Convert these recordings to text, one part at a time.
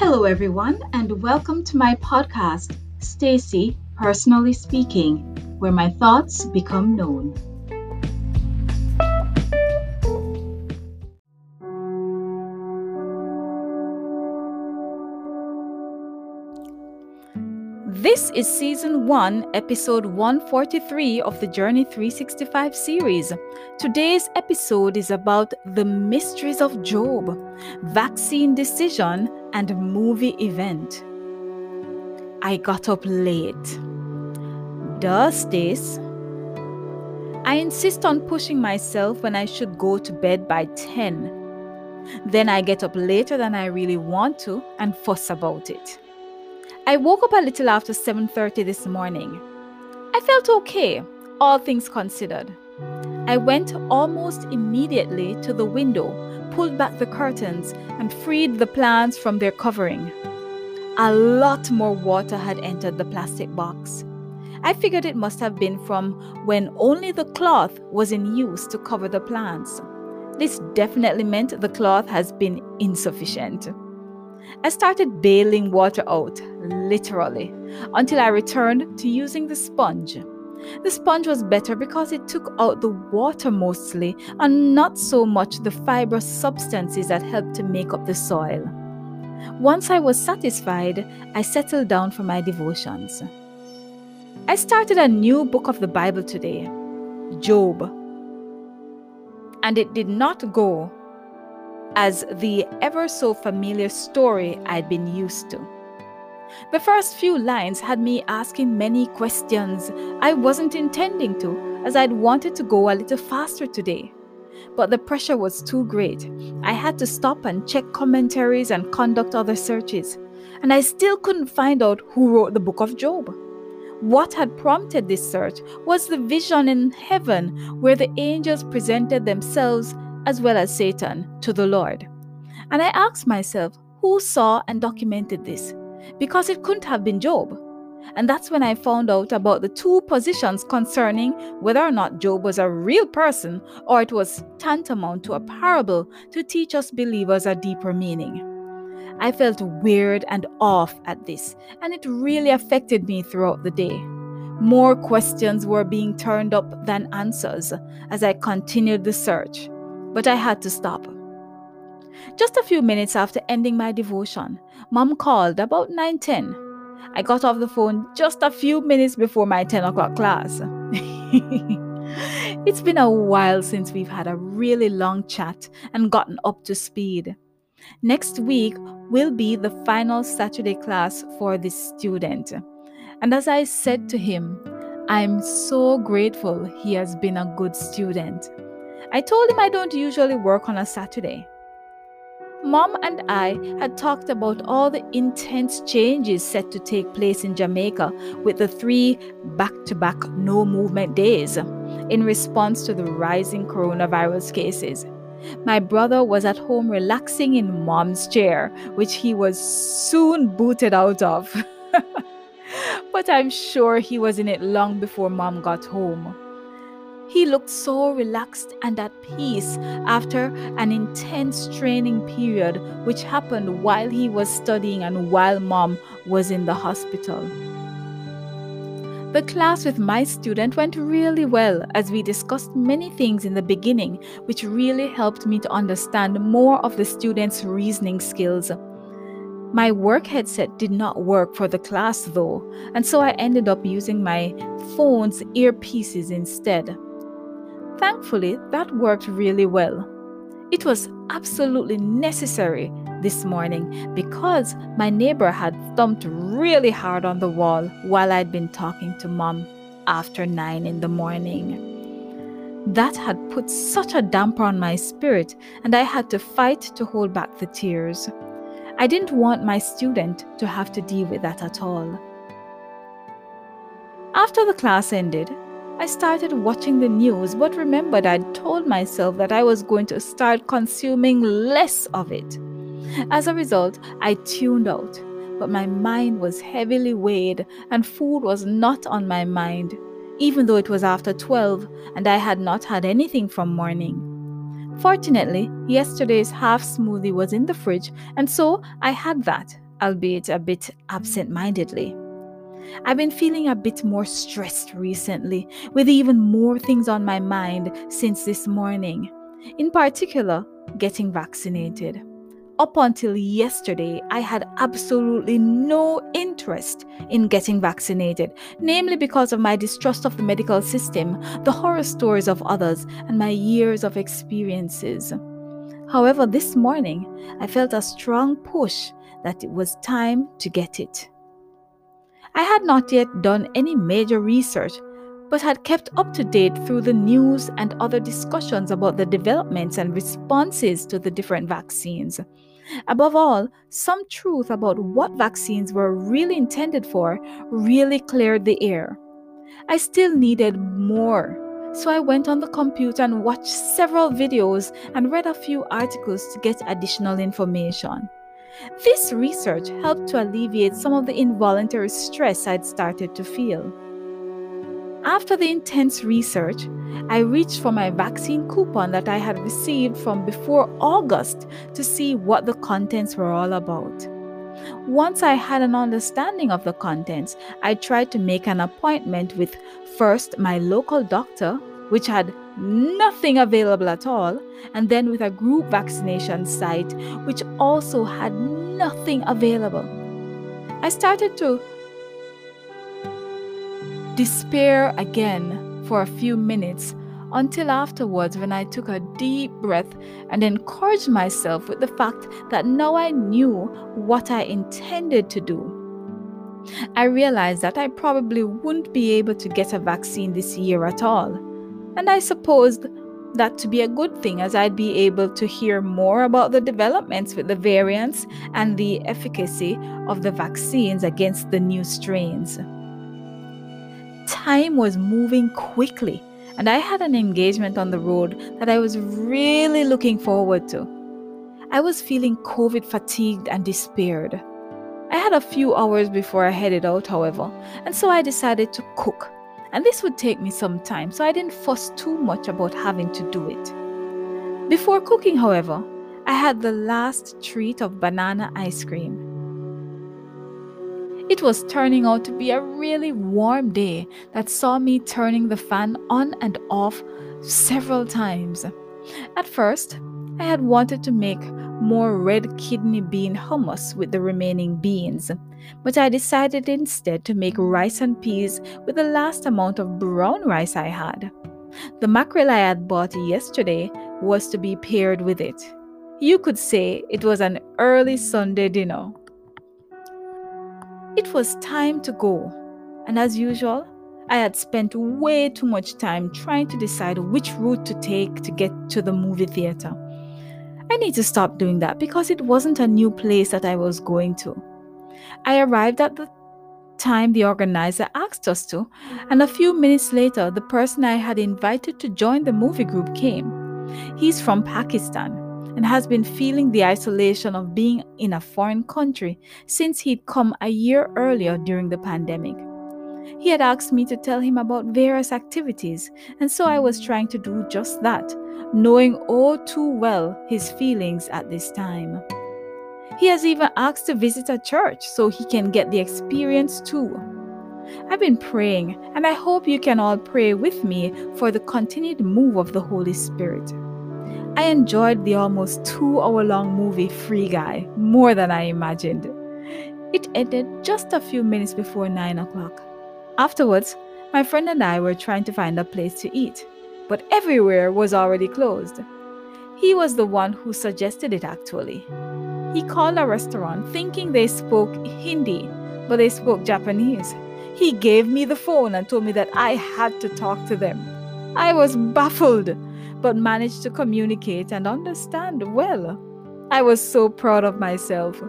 Hello, everyone, and welcome to my podcast, Stacy Personally Speaking, where my thoughts become known. This is season 1, episode 143 of the Journey 365 series. Today's episode is about the mysteries of Job, vaccine decision, and movie event. I got up late. Does this? I insist on pushing myself when I should go to bed by 10. Then I get up later than I really want to and fuss about it. I woke up a little after 7:30 this morning. I felt okay, all things considered. I went almost immediately to the window, pulled back the curtains, and freed the plants from their covering. A lot more water had entered the plastic box. I figured it must have been from when only the cloth was in use to cover the plants. This definitely meant the cloth has been insufficient. I started bailing water out, literally, until I returned to using the sponge. The sponge was better because it took out the water mostly and not so much the fibrous substances that helped to make up the soil. Once I was satisfied, I settled down for my devotions. I started a new book of the Bible today, Job. And it did not go as the ever so familiar story I'd been used to. The first few lines had me asking many questions I wasn't intending to, as I'd wanted to go a little faster today. But the pressure was too great. I had to stop and check commentaries and conduct other searches, and I still couldn't find out who wrote the book of Job. What had prompted this search was the vision in heaven where the angels presented themselves as well as Satan to the Lord. And I asked myself, who saw and documented this? Because it couldn't have been Job. And that's when I found out about the two positions concerning whether or not Job was a real person or it was tantamount to a parable to teach us believers a deeper meaning. I felt weird and off at this, and it really affected me throughout the day. More questions were being turned up than answers as I continued the search but I had to stop. Just a few minutes after ending my devotion, mom called about 9:10. I got off the phone just a few minutes before my 10 o'clock class. it's been a while since we've had a really long chat and gotten up to speed. Next week will be the final Saturday class for this student. And as I said to him, I'm so grateful he has been a good student. I told him I don't usually work on a Saturday. Mom and I had talked about all the intense changes set to take place in Jamaica with the three back to back no movement days in response to the rising coronavirus cases. My brother was at home relaxing in mom's chair, which he was soon booted out of. but I'm sure he was in it long before mom got home. He looked so relaxed and at peace after an intense training period, which happened while he was studying and while mom was in the hospital. The class with my student went really well as we discussed many things in the beginning, which really helped me to understand more of the student's reasoning skills. My work headset did not work for the class though, and so I ended up using my phone's earpieces instead. Thankfully, that worked really well. It was absolutely necessary this morning because my neighbor had thumped really hard on the wall while I'd been talking to mom after 9 in the morning. That had put such a damper on my spirit, and I had to fight to hold back the tears. I didn't want my student to have to deal with that at all. After the class ended, I started watching the news, but remembered I'd told myself that I was going to start consuming less of it. As a result, I tuned out, but my mind was heavily weighed and food was not on my mind, even though it was after 12 and I had not had anything from morning. Fortunately, yesterday's half smoothie was in the fridge, and so I had that albeit a bit absent mindedly. I've been feeling a bit more stressed recently, with even more things on my mind since this morning. In particular, getting vaccinated. Up until yesterday, I had absolutely no interest in getting vaccinated, namely because of my distrust of the medical system, the horror stories of others, and my years of experiences. However, this morning, I felt a strong push that it was time to get it. I had not yet done any major research, but had kept up to date through the news and other discussions about the developments and responses to the different vaccines. Above all, some truth about what vaccines were really intended for really cleared the air. I still needed more, so I went on the computer and watched several videos and read a few articles to get additional information. This research helped to alleviate some of the involuntary stress I'd started to feel. After the intense research, I reached for my vaccine coupon that I had received from before August to see what the contents were all about. Once I had an understanding of the contents, I tried to make an appointment with first my local doctor, which had nothing available at all, and then with a group vaccination site, which also had nothing available. I started to despair again for a few minutes until afterwards when I took a deep breath and encouraged myself with the fact that now I knew what I intended to do. I realized that I probably wouldn't be able to get a vaccine this year at all, and I supposed that to be a good thing as I'd be able to hear more about the developments with the variants and the efficacy of the vaccines against the new strains time was moving quickly, and I had an engagement on the road that I was really looking forward to. I was feeling COVID fatigued and despaired. I had a few hours before I headed out, however, and so I decided to cook. And this would take me some time, so I didn't fuss too much about having to do it. Before cooking, however, I had the last treat of banana ice cream. It was turning out to be a really warm day that saw me turning the fan on and off several times. At first, I had wanted to make more red kidney bean hummus with the remaining beans, but I decided instead to make rice and peas with the last amount of brown rice I had. The mackerel I had bought yesterday was to be paired with it. You could say it was an early Sunday dinner. It was time to go, and as usual, I had spent way too much time trying to decide which route to take to get to the movie theater. I need to stop doing that because it wasn't a new place that I was going to. I arrived at the time the organizer asked us to, and a few minutes later, the person I had invited to join the movie group came. He's from Pakistan and has been feeling the isolation of being in a foreign country since he'd come a year earlier during the pandemic. He had asked me to tell him about various activities, and so I was trying to do just that, knowing all too well his feelings at this time. He has even asked to visit a church so he can get the experience too. I've been praying, and I hope you can all pray with me for the continued move of the Holy Spirit. I enjoyed the almost two hour long movie Free Guy more than I imagined. It ended just a few minutes before 9 o'clock. Afterwards, my friend and I were trying to find a place to eat, but everywhere was already closed. He was the one who suggested it actually. He called a restaurant thinking they spoke Hindi, but they spoke Japanese. He gave me the phone and told me that I had to talk to them. I was baffled but managed to communicate and understand well. I was so proud of myself.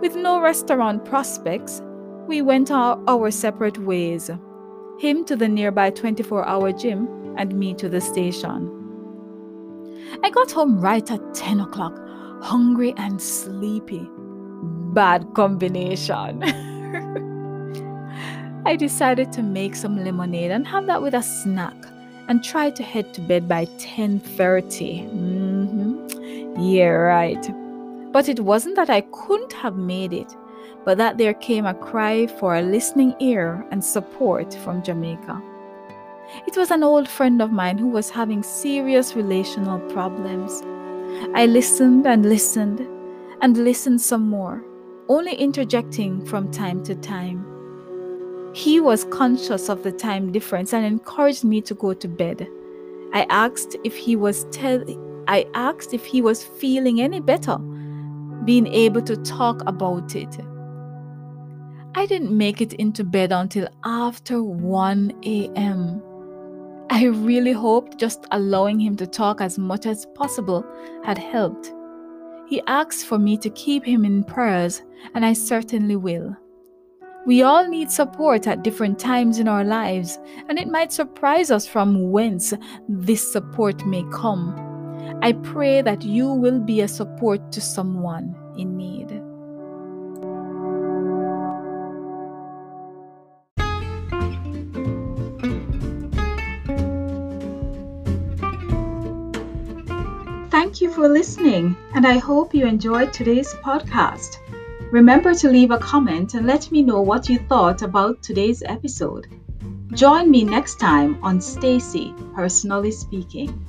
With no restaurant prospects, we went our, our separate ways him to the nearby 24 hour gym, and me to the station. I got home right at 10 o'clock, hungry and sleepy. Bad combination. I decided to make some lemonade and have that with a snack and try to head to bed by 10:30. Mm-hmm. Yeah, right. But it wasn't that I couldn't have made it, but that there came a cry for a listening ear and support from Jamaica. It was an old friend of mine who was having serious relational problems. I listened and listened and listened some more, only interjecting from time to time. He was conscious of the time difference and encouraged me to go to bed. I asked if he was I asked if he was feeling any better, being able to talk about it. I didn't make it into bed until after 1 a.m. I really hoped just allowing him to talk as much as possible had helped. He asked for me to keep him in prayers, and I certainly will. We all need support at different times in our lives, and it might surprise us from whence this support may come. I pray that you will be a support to someone in need. Thank you for listening, and I hope you enjoyed today's podcast. Remember to leave a comment and let me know what you thought about today's episode. Join me next time on Stacy Personally Speaking.